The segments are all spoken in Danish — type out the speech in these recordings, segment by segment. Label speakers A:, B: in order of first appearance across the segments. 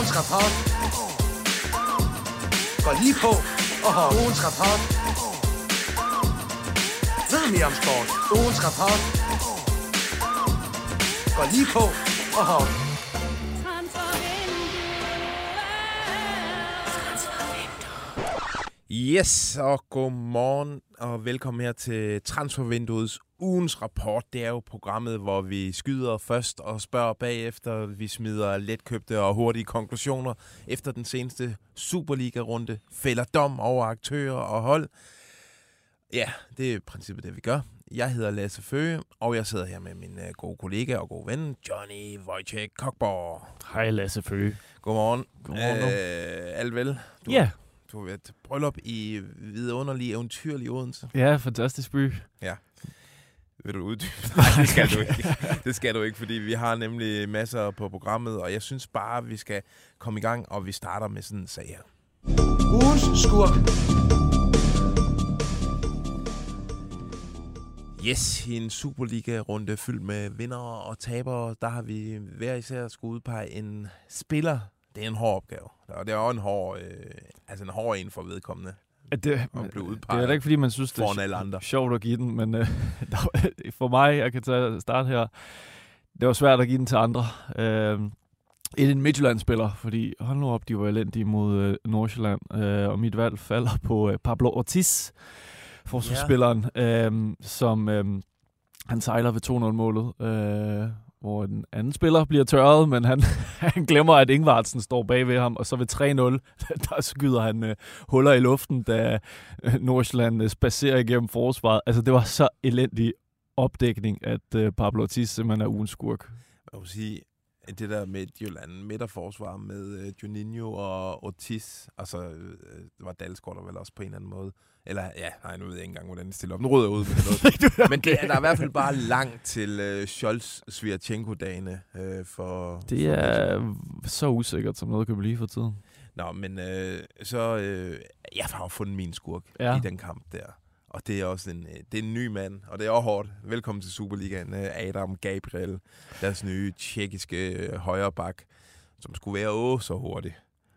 A: Ugens rapport går lige på og har ugens rapport. Ved mere om sport. Ugens rapport går lige på og har
B: Yes, og godmorgen og velkommen her til Transfervinduets ugens rapport. Det er jo programmet, hvor vi skyder først og spørger bagefter. Vi smider letkøbte og hurtige konklusioner efter den seneste Superliga-runde. Fælder dom over aktører og hold. Ja, det er i princippet det, vi gør. Jeg hedder Lasse Føge, og jeg sidder her med min uh, gode kollega og gode ven, Johnny Wojciech Kokborg.
C: Hej Lasse Føge.
B: Godmorgen.
C: Godmorgen.
B: Øh, alt vel? Du,
C: Ja,
B: Du har været bryllup i vidunderlig eventyrlig Odense.
C: ja, fantastisk by.
B: Vil du uddybe? Nej, det skal du ikke. Det skal du ikke, fordi vi har nemlig masser på programmet, og jeg synes bare, vi skal komme i gang, og vi starter med sådan en sag her.
A: ugens skurk.
B: Yes, i en Superliga-runde fyldt med vinder og tabere, der har vi hver især skulle udpege en spiller. Det er en hård opgave, og det er også en hård, øh, altså en hård en for vedkommende
C: At det,
B: blive
C: det
B: udpeget
C: er da ikke, fordi man synes, det er
B: alle andre.
C: sjovt at give den, men øh, for mig, jeg kan tage start her, det var svært at give den til andre. Øh, en Midtjylland-spiller, fordi hold nu op, de var elendige mod øh, Nordsjælland, øh, og mit valg falder på øh, Pablo Ortiz, forsvarsspilleren, øh, som øh, han sejler ved 2-0-målet, øh, hvor en anden spiller bliver tørret, men han, han glemmer, at Ingvartsen står bag ved ham, og så ved 3-0, der skyder han øh, huller i luften, da øh, Nordsjælland øh, spacerer igennem forsvaret. Altså, det var så elendig opdækning, at øh, Pablo Ortiz simpelthen er ugens skurk.
B: Jeg vil sige, det der med Jylland midterforsvar med øh, Juninho og Ortiz, altså øh, det var Dalsgaard der vel også på en eller anden måde. Eller ja, nej, nu ved jeg ikke engang, hvordan de stiller op. Nu rydder jeg ud med noget. Men det er, der er i hvert fald bare langt til øh, Scholz Svirchenko-dagene øh, for...
C: Det
B: for
C: er så usikkert, som noget kan blive for tiden.
B: Nå, men øh, så... Øh, jeg har jo fundet min skurk
C: ja.
B: i den kamp der. Og det er også en, øh, det er en ny mand, og det er også hårdt. Velkommen til Superligaen, øh, Adam Gabriel, deres nye tjekkiske øh, højreback, som skulle være åh så hurtig.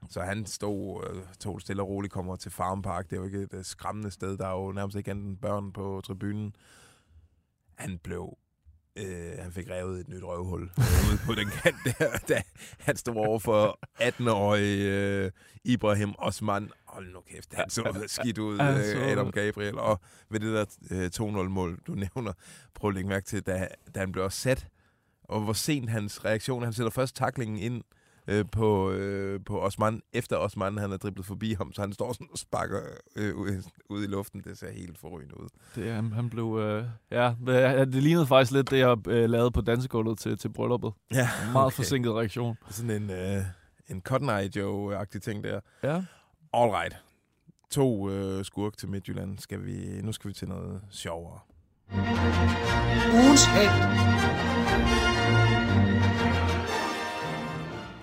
B: Så han stod, tog stille og roligt, kommer til Farm Park. Det er jo ikke et skræmmende sted. Der er jo nærmest ikke andet børn på tribunen. Han blev Øh, han fik revet et nyt røvhul øh, ude på den kant der, da han stod over for 18-årige øh, Ibrahim Osman. Hold nu kæft, han så skidt ud, øh, Adam Gabriel. Og ved det der øh, 2-0-mål, du nævner, prøv at lægge mærke til, da, da han blev sat, og hvor sent hans reaktion, han sætter først taklingen ind øh, på, øh, på Osman, efter Osman han er driblet forbi ham, så han står sådan og sparker øh, ud, ud i luften. Det ser helt forrygende ud.
C: Det, han, han blev... Øh, ja, det lignede faktisk lidt det, jeg øh, lavede på dansegulvet til, til brylluppet.
B: Ja,
C: En meget forsinket reaktion.
B: Sådan en, øh, en Cotton Eye Joe-agtig ting der.
C: Ja.
B: All right. To øh, skurk til Midtjylland. Skal vi, nu skal vi til noget sjovere.
A: Ugens held.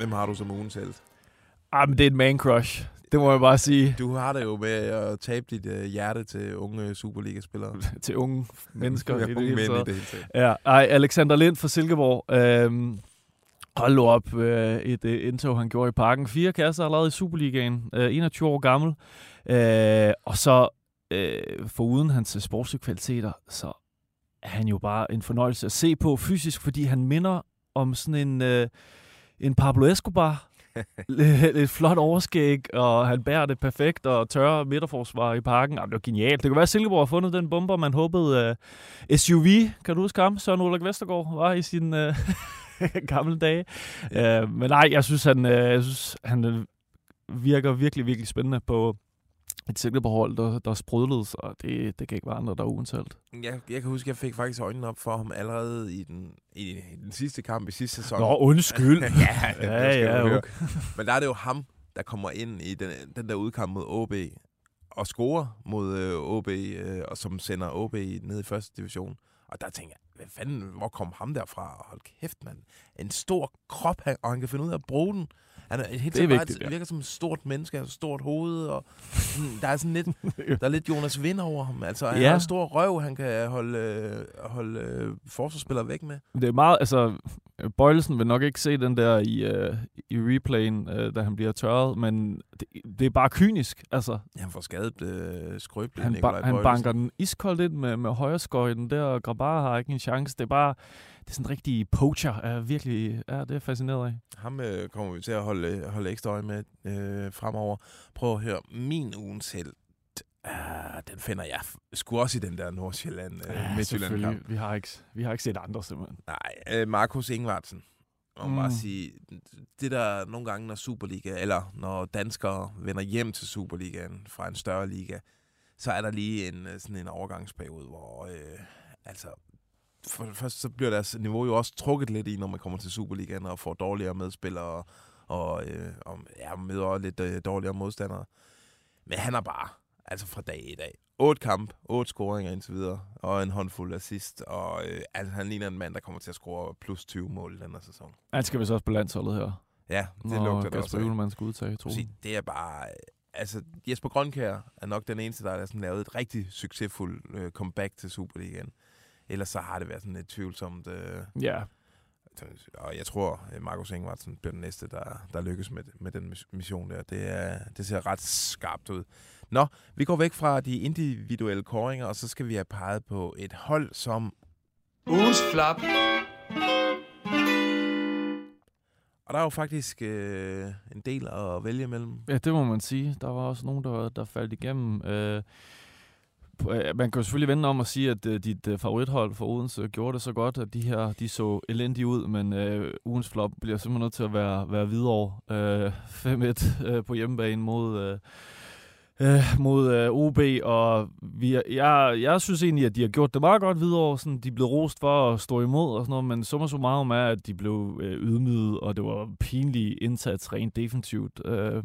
B: Hvem har du som ugens held?
C: Ah, men det er et man crush. Det må jeg bare sige
B: Du har det jo med at tabe dit øh, hjerte til unge Superliga-spillere.
C: til unge mennesker.
B: Ja,
C: i det
B: unge mænd i det hele taget.
C: Ja, ej, Alexander Lind fra Silkeborg. Øhm, hold nu op, øh, et øh, indtog, han gjorde i parken. Fire kasser allerede i Superligaen. Øh, 21 år gammel. Øh, og så, øh, foruden hans øh, sportslige kvaliteter, så er han jo bare en fornøjelse at se på fysisk, fordi han minder om sådan en, øh, en Pablo Escobar. Lidt et flot overskæg, og han bærer det perfekt, og tørre midterforsvar i parken. Jamen, det var genialt. Det kunne være, at Silkeborg har fundet den bomber, man håbede uh, SUV, kan du huske ham? Søren Ulrik Vestergaard var i sin uh, gamle dage. Uh, men nej, jeg synes, han, uh, jeg synes, han virker virkelig, virkelig spændende på et Silkeborg-hold, der, der sprudlede, så det, det kan ikke være andre, der er uanselt.
B: Jeg, jeg kan huske, at jeg fik faktisk øjnene op for ham allerede i den, i, i den sidste kamp i sidste sæson.
C: Nå, undskyld.
B: ja,
C: Ja, ja,
B: høre.
C: okay.
B: Men der er det jo ham, der kommer ind i den, den der udkamp mod OB og scorer mod øh, OB, øh, og som sender OB ned i første division. Og der tænker jeg, hvad fanden, hvor kom ham derfra? Hold kæft, mand. En stor krop, han, og han kan finde ud af at bruge den. Han er helt
C: Det er vigtigt, ja.
B: virker som et stort menneske, har et stort hoved, og sådan, der er sådan lidt, der er lidt Jonas Vind over ham. Altså, han
C: Ja.
B: har en stor røv, han kan holde, øh, holde øh, forsvarsspillere væk med.
C: Det er meget, altså, Bøjlesen vil nok ikke se den der i, øh, i replayen, øh, da han bliver tørret, men det, det er bare kynisk. Altså,
B: Han får skadet øh, skrøbeligt,
C: han, ba- han banker den iskoldt ind med, med højreskøjten der, og Grabar har ikke en chance. Det er bare, er sådan en rigtig poacher. Er virkelig, ja, det er fascineret af.
B: Ham øh, kommer vi til at holde, holde ekstra øje med øh, fremover. Prøv at høre, min ugens held, ah, den finder jeg sgu også i den der Nordsjælland, øh, Midtjylland
C: selvfølgelig.
B: kamp.
C: Vi har, ikke, vi har ikke set andre, simpelthen.
B: Nej, øh, Markus Ingvartsen. Og mm. bare sige, det der nogle gange, når Superliga, eller når danskere vender hjem til Superligaen fra en større liga, så er der lige en øh, sådan en overgangsperiode, hvor øh, altså for det første så bliver deres niveau jo også trukket lidt i, når man kommer til Superligaen og får dårligere medspillere og, øh, og ja, møder lidt øh, dårligere modstandere. Men han er bare, altså fra dag i dag, otte kamp, otte scoringer indtil videre, og en håndfuld assist, og øh, altså, han ligner en mand, der kommer til at score plus 20 mål i den her sæson.
C: Han skal vist også på landsholdet her.
B: Ja, det
C: når
B: lugter det også
C: Kasper
B: af.
C: Julemann skal udtage, tror
B: Præcis. Det er bare... Altså, Jesper Grønkær er nok den eneste, der har sådan lavet et rigtig succesfuldt øh, comeback til Superligaen. Ellers så har det været sådan et tvivlsomt... Øh,
C: Ja,
B: og jeg tror, at Markus Ingvartsen bliver den næste, der, der lykkes med, med den mis- mission der. Det, er, det ser ret skarpt ud. Nå, vi går væk fra de individuelle koringer, og så skal vi have peget på et hold, som...
A: Ugens flap.
B: Og der er jo faktisk øh, en del at vælge imellem.
C: Ja, det må man sige. Der var også nogen, der, der faldt igennem. Øh, øh, Øh, man kan jo selvfølgelig vende om og sige, at øh, dit øh, favorithold for Odense gjorde det så godt, at de her de så elendige ud, men øh, ugens flop bliver simpelthen nødt til at være, være videre. Øh, 5-1 øh, på hjemmebane mod... Øh, øh, mod øh, OB, og vi, jeg, jeg synes egentlig, at de har gjort det meget godt videre. Sådan, de blev rost for at stå imod og sådan noget, men summa summarum er, at de blev øh, ydmyget, og det var pinlig indsats rent defensivt øh,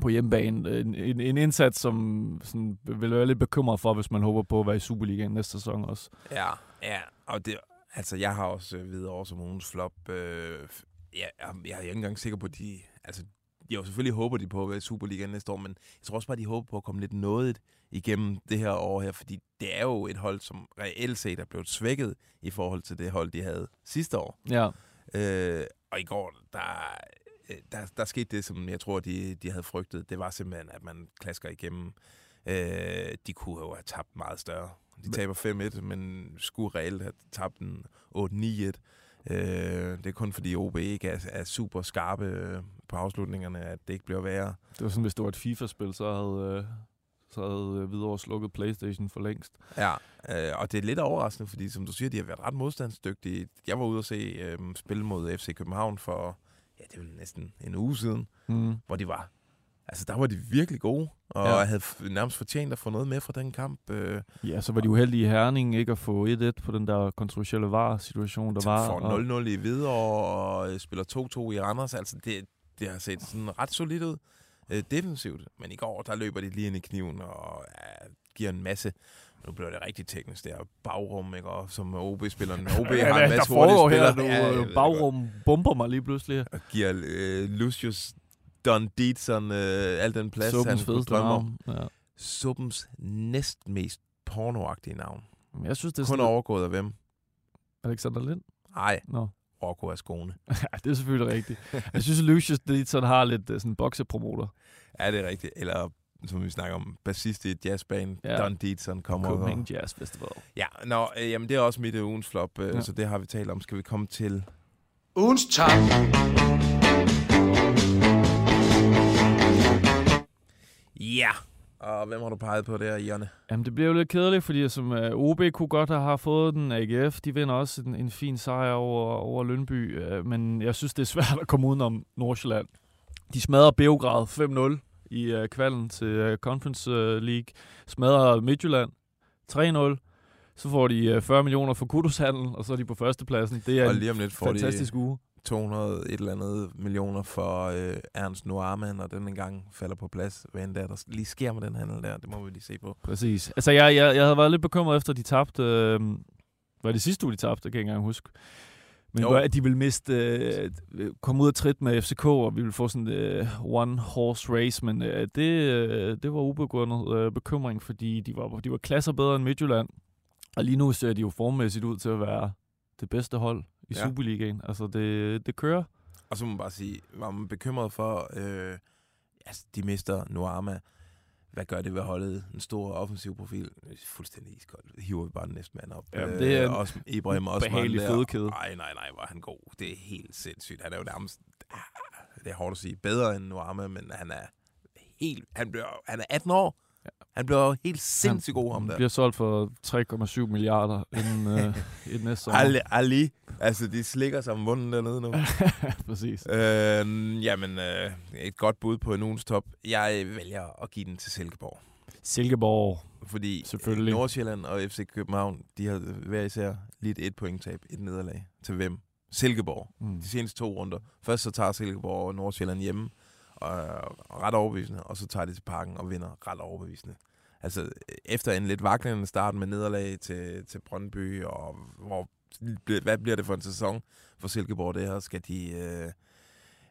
C: på hjemmebane. En, en, en indsats, som sådan, vil være lidt bekymret for, hvis man håber på at være i Superligaen næste sæson også.
B: Ja, ja. Og det, altså, jeg har også øh, videre over som ugens flop. Øh, ja, jeg, jeg er ikke engang sikker på, at de... Altså, jo, selvfølgelig håber de på at være i Superligaen næste år, men jeg tror også bare, de håber på at komme lidt noget igennem det her år her, fordi det er jo et hold, som reelt set er blevet svækket i forhold til det hold, de havde sidste år.
C: Ja,
B: Øh, og i går, der, øh, der, der skete det, som jeg tror, de, de havde frygtet. Det var simpelthen, at man klasker igennem. Øh, de kunne jo have tabt meget større. De taber 5-1, men skulle reelt have tabt en 8-9-1. Øh, det er kun fordi OB ikke er, er super skarpe øh, på afslutningerne, at det ikke bliver værre.
C: det var sådan, hvis det var et FIFA-spil, så havde, øh, så havde øh, Hvidovre slukket Playstation for længst.
B: Ja, øh, og det er lidt overraskende, fordi som du siger, de har været ret modstandsdygtige. Jeg var ude og se øh, spil mod FC København for, ja, det er vel næsten en uge siden,
C: Mm.
B: hvor de var, altså der var de virkelig gode, og
C: Ja.
B: havde nærmest fortjent at få noget med fra den kamp. Øh,
C: Ja, så var de uheldige i Herning ikke at få 1-1 på den der kontroversielle var-situation, der var.
B: for
C: og-
B: 0-0 i Hvidovre og øh, spiller 2-2 i Randers. Altså det, det har set sådan ret solidt ud øh, defensivt, men i går der løber de lige ind i kniven og ja, giver en masse nu bliver det rigtig teknisk der. Bagrum, ikke? Og som OB-spilleren. OB
C: Ja,
B: har
C: hvad
B: en masse hurtige
C: her,
B: spillere.
C: du
B: Ja,
C: ja,
B: det
C: bagrum bomber mig lige pludselig.
B: Og giver øh, Lucius Don Dietzson øh, al den plads,
C: Suppens
B: han kunne
C: fedeste
B: drømme om.
C: Ja.
B: Suppens næst mest pornoagtige navn.
C: Men Jeg synes, det er
B: Kun
C: sådan
B: overgået af hvem?
C: Alexander Lind.
B: Nej,
C: Nå.
B: Rocco af skone.
C: Ja, det er selvfølgelig rigtigt. Jeg synes, Lucius Dietzson har lidt uh, sådan boksepromoter.
B: Ja, det er rigtigt. Eller som vi snakker om, bassist i et jazzband,
C: Ja.
B: Don Dietzson kommer
C: Copenhagen
B: og...
C: Jazz Festival.
B: Ja, nå, øh, jamen det er også mit øh, ugens flop, øh,
C: Ja.
B: ja. så det har vi talt om. Skal vi komme til...
A: Ugens top.
B: Ja! Og hvem har du peget på der, Jonne?
C: Jamen, det bliver jo lidt kedeligt, fordi som uh, OB kunne godt have fået den. AGF, de vinder også en, en fin sejr over, over Lønby. Uh, men jeg synes, det er svært at komme udenom Nordsjælland. De smadrer Beograd 5-0 i uh, kvalden til uh, Conference uh, League. Smadrer Midtjylland 3-0. Så får de uh, 40 millioner for Kudushandel, og så er de på førstepladsen. Det er
B: Og
C: en
B: lige om lidt får
C: fantastisk uge.
B: de 200 et eller andet millioner for øh, Ernst Nuarman, og den engang falder på plads. Hvad end der, der lige sker med den handel der, det må vi lige se på.
C: Præcis. Altså, jeg, jeg, jeg havde været lidt bekymret efter, at de tabte... Øh, var det sidste uge, de tabte? Det kan jeg ikke engang huske. Men
B: Jo.
C: at de vil miste, øh, komme ud af trit med FCK, og vi vil få sådan en øh, one-horse race, men øh, det, øh, det var ubegrundet øh, bekymring, fordi de var, de var klasser bedre end Midtjylland, og lige nu ser de jo formmæssigt ud til at være det bedste hold i
B: ja.
C: Superligaen. Altså, det, det kører.
B: Og så må man bare sige, var man bekymret for, øh, altså, de mister Noama. Hvad gør det ved holdet? En stor offensiv profil. Fuldstændig iskoldt. Hiver vi bare den næste mand op. Øh,
C: Jamen, det er en
B: også Ibrahim Osman
C: behagelig
B: der.
C: fødekæde.
B: Nej, nej, nej, var han god. Det er helt sindssygt. Han er jo nærmest, ah, det er hårdt at sige, bedre end Noama, men han er helt, han, bliver, han er 18 år. Han bliver helt sindssygt god, ham der.
C: bliver solgt for 3,7 milliarder inden, øh, inden næste sommer.
B: Ali, Ali. Altså, de slikker sig om munden dernede nu.
C: Præcis.
B: Øh, jamen, øh, et godt bud på en ugens top. Jeg vælger at give den til Silkeborg.
C: Silkeborg.
B: Fordi
C: Selvfølgelig.
B: Nordsjælland og FC København, de har hver især lidt et pointtab, et nederlag. Til hvem? Silkeborg.
C: Mm.
B: De seneste to runder. Først så tager Silkeborg og Nordsjælland hjemme, og ret overbevisende, og så tager de til parken og vinder ret overbevisende. Altså, efter en lidt vaklende start med nederlag til, til Brøndby, og hvor, hvad bliver det for en sæson for Silkeborg det her? Skal de... Øh,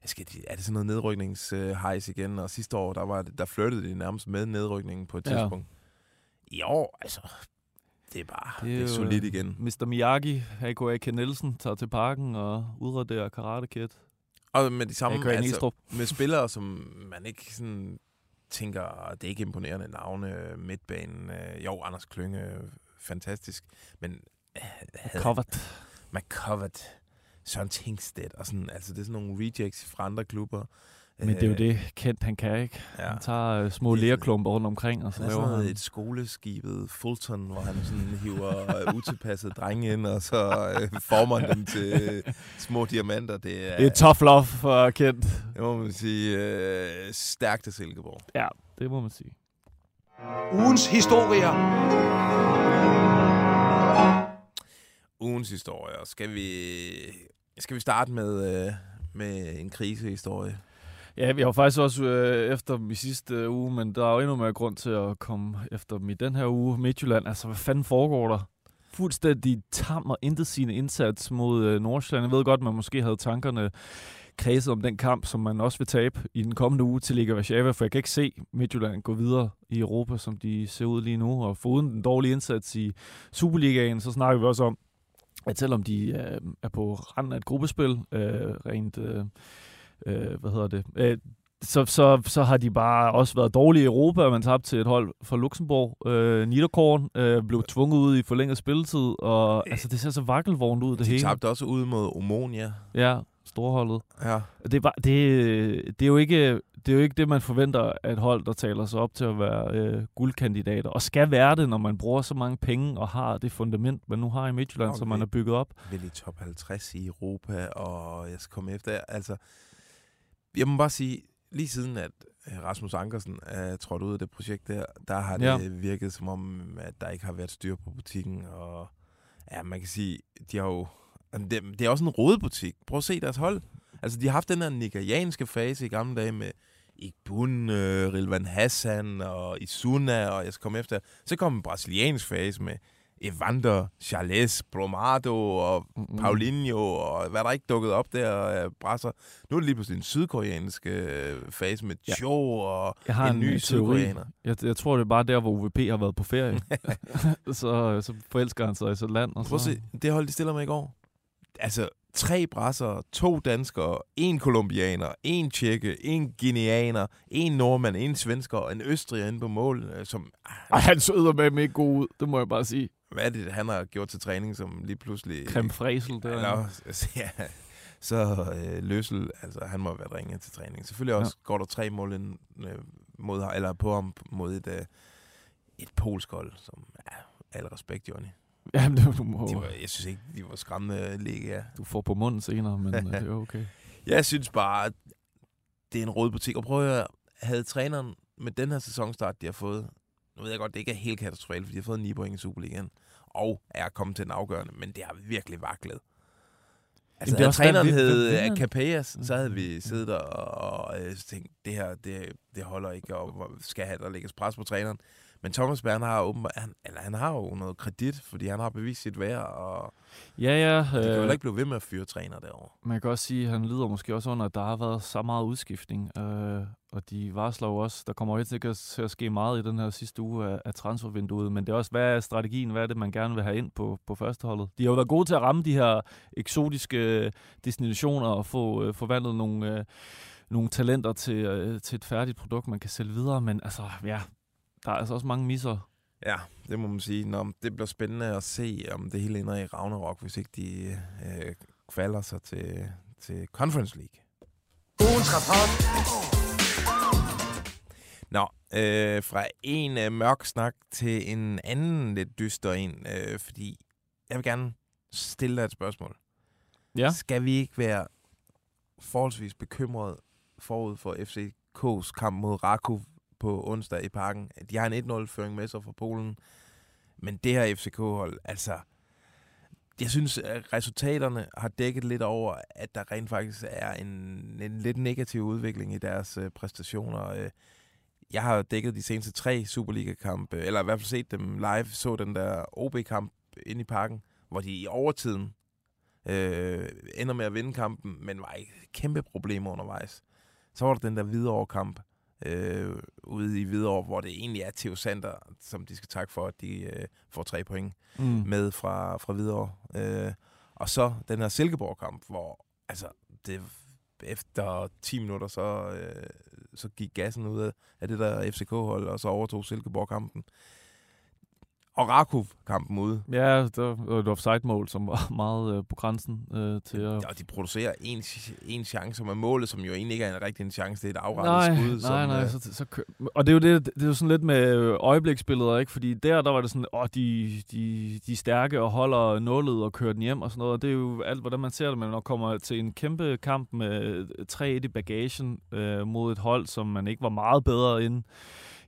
B: skal de, er det sådan noget nedrykningshejs igen? Og sidste år, der, var der flyttede de nærmest med nedrykningen på et
C: Ja.
B: tidspunkt. I år, altså, det er bare det er, det er solidt
C: øh,
B: igen.
C: Mr. Miyagi, A.K.A. Ken Nielsen, tager til parken og udraderer Karate Kid.
B: Og med de samme, altså, med spillere, som man ikke sådan tænker, det er ikke imponerende navne, midtbanen, øh, jo, Anders Klynge, fantastisk, men øh,
C: Covered.
B: McCovert, Søren Tingstedt, og sådan, altså det er sådan nogle rejects fra andre klubber.
C: Men det er jo
B: Øh,
C: det, Kent han kan, ikke?
B: Ja.
C: Han tager øh, små
B: er-
C: lærklumper rundt omkring, og så
B: er
C: laver
B: sådan noget,
C: han...
B: et skoleskibet Fulton, hvor han sådan hiver øh, utilpassede drenge ind, og så øh, former han dem til øh, små diamanter. Det er,
C: Det er tough love for Kent.
B: det må man sige, øh, stærkt af Silkeborg.
C: Ja, det må man sige.
A: Ugens historier.
B: Ugens historier. Skal vi, skal vi starte med, øh, med en krisehistorie?
C: Ja, vi har jo faktisk også øh, efter dem i sidste øh, uge, men der er jo endnu mere grund til at komme efter dem i den her uge. Midtjylland, altså hvad fanden foregår der? Fuldstændig tam og intet sine indsats mod øh, Nordsjælland. Jeg ved godt, man måske havde tankerne kredset om den kamp, som man også vil tabe i den kommende uge til Liga Warszawa, for jeg kan ikke se Midtjylland gå videre i Europa, som de ser ud lige nu. Og foruden den dårlige indsats i Superligaen, så snakker vi også om, at selvom de øh, er på randen af et gruppespil, øh, rent... Øh, øh, hvad hedder det, øh, så, så, så har de bare også været dårlige i Europa. Man tabte til et hold fra Luxembourg. Øh, Niederkorn øh, blev tvunget ud i forlænget spilletid, og altså, det ser så vakkelvognt ud, det
B: De
C: hele.
B: tabte også ud mod Omonia.
C: Ja, storholdet.
B: Ja.
C: Det er, bare, det, det, er jo ikke, det er jo ikke det, man forventer af et hold, der taler sig op til at være øh, guldkandidater. Og skal være det, når man bruger så mange penge og har det fundament, man nu har i Midtjylland, okay. som man har bygget op.
B: vel i top 50 i Europa, og jeg skal komme efter. Altså, jeg må bare sige, lige siden at øh, Rasmus Ankersen er trådt ud af det projekt der, der har det
C: Ja.
B: virket som om, at der ikke har været styr på butikken, og ja, man kan sige, de har jo, det, det er også en rodebutik. Prøv at se deres hold. Altså, de har haft den her nigerianske fase i gamle dage med Igbun, øh, Rilvan Hassan og Isuna, og jeg skal komme efter. Så kom en brasiliansk fase med Evander, Charles, Bromado og
C: Mm.
B: Paulinho, og hvad der ikke dukket op der af brasser. Nu er det lige pludselig en sydkoreansk øh, fase med
C: Ja.
B: Cho og
C: Jeg har
B: en,
C: en,
B: ny
C: ny teori.
B: sydkoreaner.
C: Jeg, jeg tror, det er bare der, hvor UVP har været på ferie. så, så forelsker han sig i sit land. Og
B: Prøv
C: så,
B: se, det hold, de stiller med i går. Altså, tre brasser, to danskere, en kolumbianer, en tjekke, en guineaner, en nordmand, en svensker og en østriger inde på mål, øh, som...
C: Ej, han så med ikke god ud, det må jeg bare sige.
B: Hvad er det, han har gjort til træning, som lige pludselig...
C: Creme fræsel, der.
B: Eller, ja, så øh, Løssel, altså han må have været ringet til træning. Selvfølgelig også ja. går der tre mål ind, øh, mod, eller på ham mod et, øh, et polsk hold, som ja, al respekt, Johnny.
C: Jamen, det, du, må,
B: De var, jeg synes ikke, de var skræmmende liga.
C: du får på munden senere, men øh, det er okay.
B: Jeg synes bare, at det er en rød butik. Og prøv at høre, havde træneren med den her sæsonstart, de har fået, nu ved jeg godt, det ikke er helt katastrofalt, for de har fået 9 point i Superligaen, og er kommet til den afgørende, men det har virkelig vaklet. Altså,
C: Jamen, det er
B: træneren hed øh, Capellas, så havde vi siddet der og, og øh, tænkt, det her, det, det holder ikke, og skal have, der lægges pres på træneren. Men Thomas Bern har åbenbart, han, eller han har jo noget kredit, fordi han har bevist sit værd, og
C: Ja, ja.
B: det kan jo
C: øh,
B: ikke blive ved med at fyre træner derovre.
C: Man kan også sige, at han lider måske også under, at der har været så meget udskiftning. Øh, og de varsler jo også, der kommer jo ikke til at ske meget i den her sidste uge af, af transfervinduet. Men det er også, hvad er strategien? Hvad er det, man gerne vil have ind på, på førsteholdet? De har jo været gode til at ramme de her eksotiske destinationer og få øh, forvandlet nogle, øh, nogle talenter til, øh, til et færdigt produkt, man kan sælge videre. Men altså, ja, der er altså også mange misser.
B: Ja, det må man sige. Nå, det bliver spændende at se, om det hele ender i Ragnarok, hvis ikke de øh, kvalder sig til, til Conference League.
A: Ugens rapport.
B: Nå, øh, fra en øh, mørk snak til en anden lidt dyster en, øh, fordi jeg vil gerne stille dig et spørgsmål.
C: Ja.
B: Skal vi ikke være forholdsvis bekymret forud for FCK's kamp mod Rakov på onsdag i parken? De har en 1-0-føring med sig fra Polen, men det her FCK-hold, altså, jeg synes, at resultaterne har dækket lidt over, at der rent faktisk er en, en lidt negativ udvikling i deres øh, præstationer. Øh, jeg har dækket de seneste tre Superliga-kampe, eller i hvert fald set dem live, så den der OB-kamp inde i parken, hvor de i overtiden øh, ender med at vinde kampen, men var ikke kæmpe problemer undervejs. Så var der den der Hvidovre-kamp øh, ude i Hvidovre, hvor det egentlig er Theo Sander, som de skal takke for, at de øh, får tre point
C: Mm.
B: med fra, fra Hvidovre. Øh, og så den her Silkeborg-kamp, hvor altså, det, efter 10 minutter, så, øh, så gik gassen ud af, af det der FCK-hold, og så overtog Silkeborg-kampen. Og Rakov-kampen ude.
C: Ja, der var et offside-mål, som var meget øh, på grænsen øh, til at...
B: Og de producerer en, en chance med målet, som jo egentlig ikke er en rigtig en chance. Det er et afrettet skud.
C: nej,
B: som,
C: nej,
B: øh,
C: så, så, kø- og det er jo det, det er jo sådan lidt med øh, øjebliksbilleder, ikke? Fordi der, der var det sådan, åh, de, de, de er stærke og holder nullet og kører den hjem og sådan noget. Og det er jo alt, hvordan man ser det, men når man kommer til en kæmpe kamp med 3-1 i bagagen øh, mod et hold, som man ikke var meget bedre end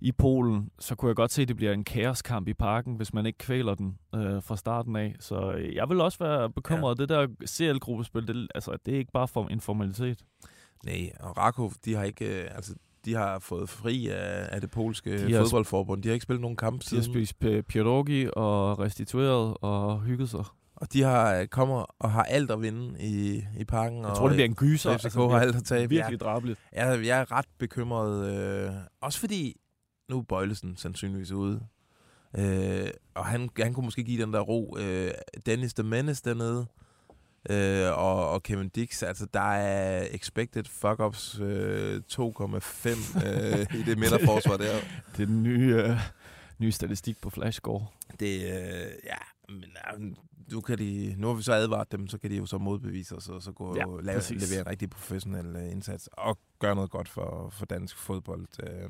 C: i Polen, så kunne jeg godt se, at det bliver en kaoskamp i parken, hvis man ikke kvæler den øh, fra starten af. Så øh, jeg vil også være bekymret. Ja. Det der CL-gruppespil, det, altså, det er ikke bare for en formalitet.
B: Nej, og Rakov, de har ikke... Øh, altså, de har fået fri af, af det polske
C: De
B: fodboldforbund. De har ikke spillet nogen kamp
C: De har
B: siden.
C: spist pierogi og restitueret og hygget sig.
B: Og de har øh, kommer og har alt at vinde i, i parken.
C: Jeg
B: og,
C: tror, det bliver en gyser.
B: og FCK har alt at tabe.
C: virkelig drabeligt.
B: Jeg, jeg er ret bekymret. Øh, også fordi, nu er Bøjlesen sandsynligvis ude. Øh, og han, han kunne måske give den der ro. Øh, Dennis the Menace dernede. Øh, og, og Kevin Dix, altså der er expected fuck-ups øh, 2,5 øh, i det midterforsvar der.
C: Det er den nye, øh, nye statistik på Flashscore.
B: Det, øh, ja, men øh, nu, kan de, nu har vi så advaret dem, så kan de jo så modbevise os, og så gå
C: Ja,
B: ja, lave, levere en rigtig professionel øh, indsats, og gøre noget godt for, for dansk fodbold. Øh,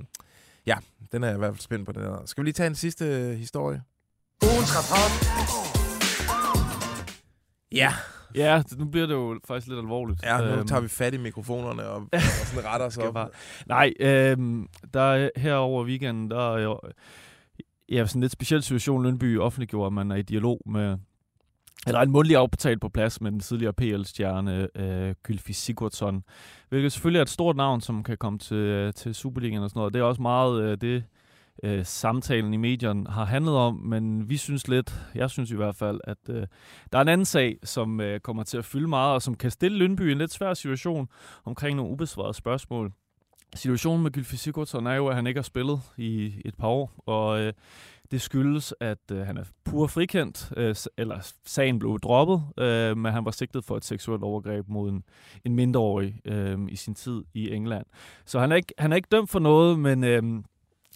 B: ja, den er jeg i hvert fald spændt på. Det der. Skal vi lige tage en sidste øh, historie?
A: Ugens rapport.
B: Ja,
C: Ja, nu bliver det jo faktisk lidt alvorligt.
B: ja nu
C: Øhm,
B: tager vi fat i mikrofonerne og, og sådan retter os op.
C: bare- Nej, øhm, der er her over weekenden, der er jo ja, sådan en lidt speciel situation, Lønby offentliggjorde, at man er i dialog med, eller en mundlig aftale på plads med den tidligere PL-stjerne øh, Gylfi Sigurdsson, hvilket selvfølgelig er et stort navn, som kan komme til, øh, til Superligaen og sådan noget. Det er også meget øh, det, øh, samtalen i medierne har handlet om, men vi synes lidt, jeg synes i hvert fald, at øh, der er en anden sag, som øh, kommer til at fylde meget, og som kan stille Lønby i en lidt svær situation omkring nogle ubesvarede spørgsmål. Situationen med Gylfi Sigurdsson er jo, at han ikke har spillet i et par år, og øh, det skyldes, at øh, han er pur frikendt, øh, eller sagen blev droppet, øh, men han var sigtet for et seksuelt overgreb mod en, en mindreårig øh, i sin tid i England. Så han er ikke, han er ikke dømt for noget, men øh,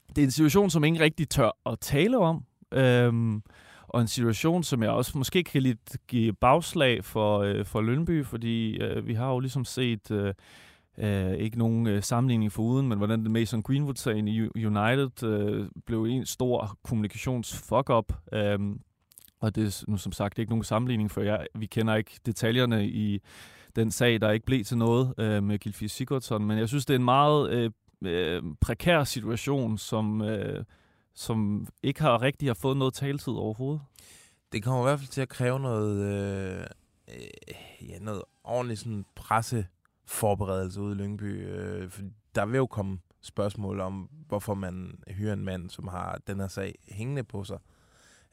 C: det er en situation, som ingen rigtig tør at tale om. Øh, og en situation, som jeg også måske kan lidt give bagslag for, øh, for Lønby, fordi øh, vi har jo ligesom set... Øh, Uh, ikke nogen uh, sammenligning for uden, men hvordan Mason Greenwood-sagen i United uh, blev en stor kommunikations-fuck-up. Um, og det er nu som sagt ikke nogen sammenligning, for jeg, vi kender ikke detaljerne i den sag, der ikke blev til noget uh, med Gilfie Sigurdsson, men jeg synes, det er en meget uh, uh, prekær situation, som, uh, som ikke har rigtig har fået noget taletid overhovedet.
B: Det kommer i hvert fald til at kræve noget, øh, ja, noget ordentligt sådan presseforberedelse ude i Lyngby. Øh, for der vil jo komme spørgsmål om, hvorfor man hyrer en mand, som har den her sag hængende på sig.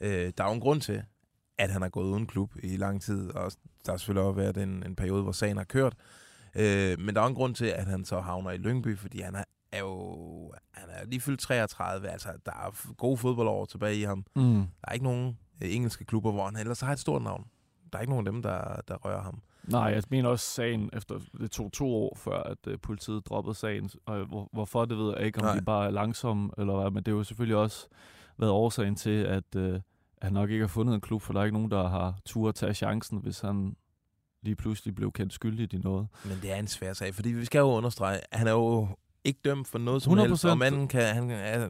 B: Øh, der er jo en grund til, at han har gået uden klub i lang tid, og der har selvfølgelig også været en, en periode, hvor sagen har kørt. Øh, men der er en grund til, at han så havner i Lyngby, fordi han er, er jo han er lige fyldt 33, altså der er gode fodboldår tilbage i ham.
C: Mm.
B: Der er ikke nogen øh, engelske klubber, hvor han ellers har et stort navn. Der er ikke nogen af dem, der, der rører ham.
C: Nej, jeg mener også sagen efter det tog to år før, at uh, politiet droppede sagen. Og hvor, hvorfor, det ved jeg ikke, om
B: Nej.
C: de bare er langsomme eller hvad. Men det har jo selvfølgelig også været årsagen til, at uh, han nok ikke har fundet en klub, for der er ikke nogen, der har tur at tage chancen, hvis han lige pludselig blev kendt skyldig i noget.
B: Men det er en svær sag, fordi vi skal jo understrege, at han er jo ikke dømt for noget som
C: 100%.
B: helst, og manden kan, han, er,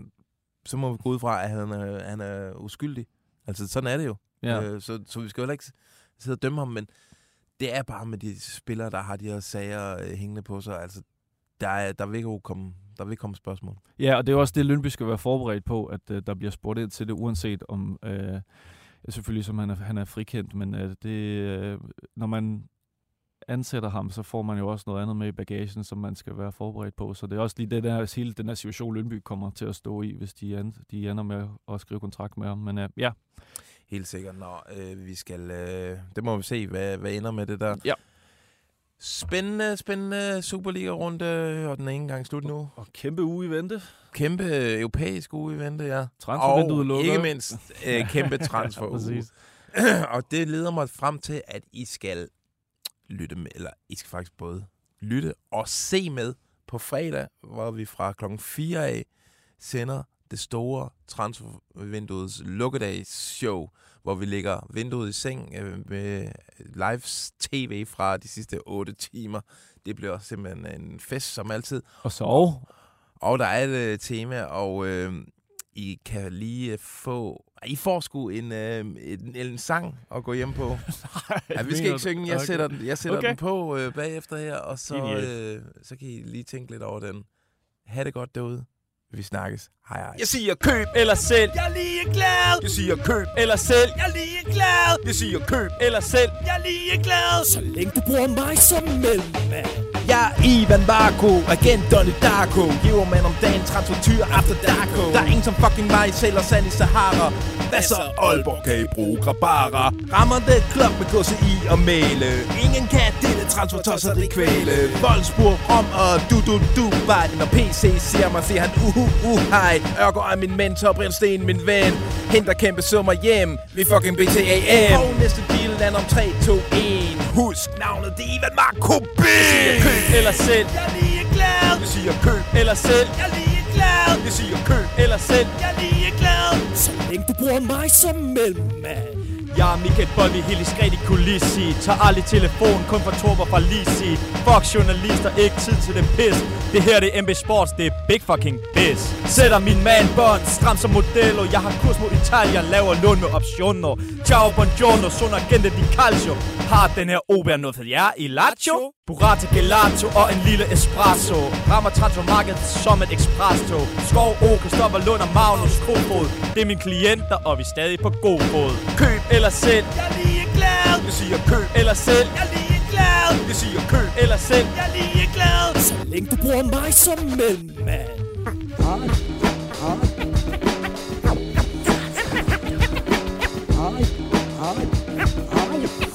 B: så må vi gå ud fra, at han er, han er uskyldig. Altså, sådan er det jo.
C: Ja.
B: Øh, så, så vi skal jo heller ikke sidde og dømme ham, men det er bare med de spillere, der har de her sager øh, hængende på sig. Altså, der, er, der, vil ikke komme, der vil komme spørgsmål.
C: Ja, og det er også det, Lønby skal være forberedt på, at uh, der bliver spurgt ind til det, uanset om, uh, selvfølgelig som han er, han er frikendt, men uh, det, uh, når man ansætter ham, så får man jo også noget andet med i bagagen, som man skal være forberedt på. Så det er også lige det der, hele den her situation, Lønby kommer til at stå i, hvis de, an, de ender med at skrive kontrakt med ham. Men uh, ja,
B: Helt sikkert, når øh, vi skal... Øh, det må vi se, hvad, hvad ender med det der.
C: Ja.
B: Spændende, spændende Superliga-runde, og den er ikke engang slut nu.
C: og kæmpe uge i vente.
B: Kæmpe europæisk uge i vente, ja.
C: Transfervinduet
B: og
C: lukker.
B: ikke mindst øh, kæmpe transfer
C: Præcis.
B: og det leder mig frem til, at I skal lytte med, eller I skal faktisk både lytte og se med på fredag, hvor vi fra klokken 4 af sender det store transfervinduets lukkedagsshow, hvor vi lægger vinduet i seng øh, med live tv fra de sidste 8 timer. Det bliver simpelthen en fest som altid.
C: Og så
B: Og der er et øh, tema, og øh, I kan lige øh, få... I får sgu en, øh, en, en sang at gå hjem på. Ja, vi skal ikke synge. Jeg sætter den, jeg sætter
C: Okay.
B: den på øh, bagefter her, og så, øh, så kan I lige tænke lidt over den. Ha' det godt derude. Vi snakkes. Hej hej.
D: Jeg siger køb eller sælg. Jeg er lige glad. Jeg siger køb eller sælg. Jeg er lige glad. Jeg siger køb eller sælg. Jeg er lige glad.
E: Så længe du bruger mig som mellemmand
D: Jeg er Ivan Marco, agent Donnie Darko. Giver man om dagen transfertyr after Darko. Der er ingen som fucking mig, sælger sand i Sahara. Hvad så Aalborg kan I bruge grabara? Rammer det klop med KCI og male. Ingen kan dette transfertosseri kvæle. Wolfsburg, Rom og du du du Bare når PC siger mig, siger han uhu uh, hej. Ørgo er min mentor, Brian Sten min ven. Henter kæmpe summer hjem. Vi fucking BTAM. Og næste deal lander om 3, 2, 1. Husk navnet, det er Ivan Marco B. Køb eller sælg. Jeg er lige glad. Vi siger køb eller sælg. Jeg er lige glad. Vi siger køb eller sælg. Jeg er lige glad.
E: Så længe du bruger mig som mellemmand
D: Jeg er Michael Bolvi, helt i skræt i kulissi Tager aldrig telefon, kun for torber fra Lisi Fuck journalister, ikke tid til den pis. Det her det er MB Sports, det er big fucking biz. Sætter min man bånd, stram som modello Jeg har kurs mod Italien, laver lån med optioner. Ciao, buongiorno, sono agente di calcio. Har den her Ober noget for jer i Lazio? Burrata gelato og en lille espresso. Rammer transfermarkedet som et ekspresstog Skov, O, Kristoffer Lund og Magnus Kofod. Det er mine klienter, og vi er stadig på god fod. Køb eller sælg Jeg er lige glad. Vi siger køb eller sælg Jeg er lige glad. Vi siger køb eller sælg Jeg er lige glad.
E: Så længe du bruger mig som mellemmand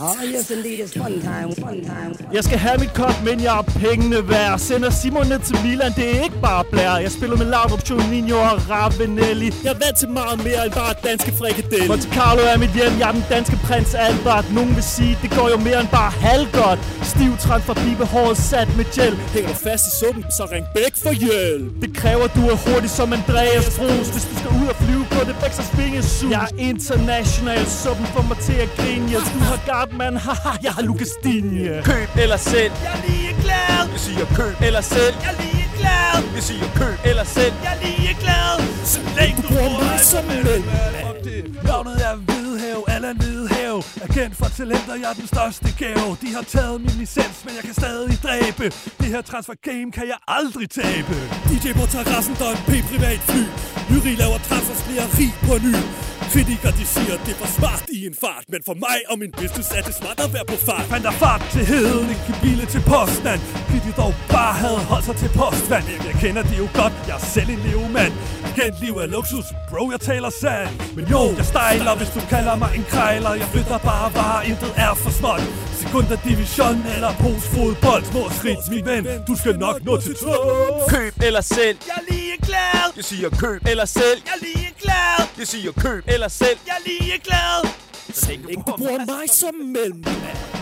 F: Oh, yes, indeed, it's fun time, fun time.
C: Jeg skal have mit kop, men jeg er pengene værd. Sender Simon ned til Milan, det er ikke bare blær. Jeg spiller med Laudrup, Juninho og Ravenelli.
E: Jeg er vant til meget mere end bare danske frikadelle
C: Monte Carlo er mit hjem, jeg er den danske prins Albert. Nogen vil sige, det går jo mere end bare halvgodt. Stiv trend fra bibehåret sat med gel.
E: Hænger du fast i suppen, så ring Bæk for hjælp
C: Det kræver, du er hurtig som Andreas Fros Hvis du skal ud og flyve på det Bexers vingesus Jeg er international, suppen får mig til at grine yes, Du har Gartman, haha, jeg har Lucas Digne
D: Køb eller sælg. Jeg er lige glad. Vi siger køb eller sælg. Jeg er lige glad. Vi siger køb eller sælg. Jeg er lige glad. Så længe
E: Du bruger mig som mellemmand
G: Navnet er Hvidhav, Allan Hvidhav Agent for talenter, jeg er den største gave. De har taget min licens, men jeg kan stadig dræbe. Det her transfer game kan jeg aldrig tabe.
E: DJ på terrassen, der er en P-privat fly. Lyri laver transfers, bliver rig på ny Kritikere de siger, det var smart i en fart. Men for mig og min business er det smart at være på fart.
G: Fandt der fart til heden, ikke bile til påstand. Fordi de dog bare havde holdt sig til postvand. Jeg kender det jo godt, jeg er selv en levemand. Igen, liv er luksus, bro, jeg taler sand. Men jo, jeg stejler, hvis du kalder mig en krejler. Jeg flytter bare varer, intet er for småt. Sekunder division eller pose fodbold Små skridt, min ven, du skal nok nå til top
D: Køb eller sælg.
A: Jeg er lige glad.
D: Jeg siger køb eller sælg.
A: Jeg er lige glad.
D: Jeg siger køb eller sælg.
A: Jeg er lige glad.
E: Så længe du bruger mig som mellemmand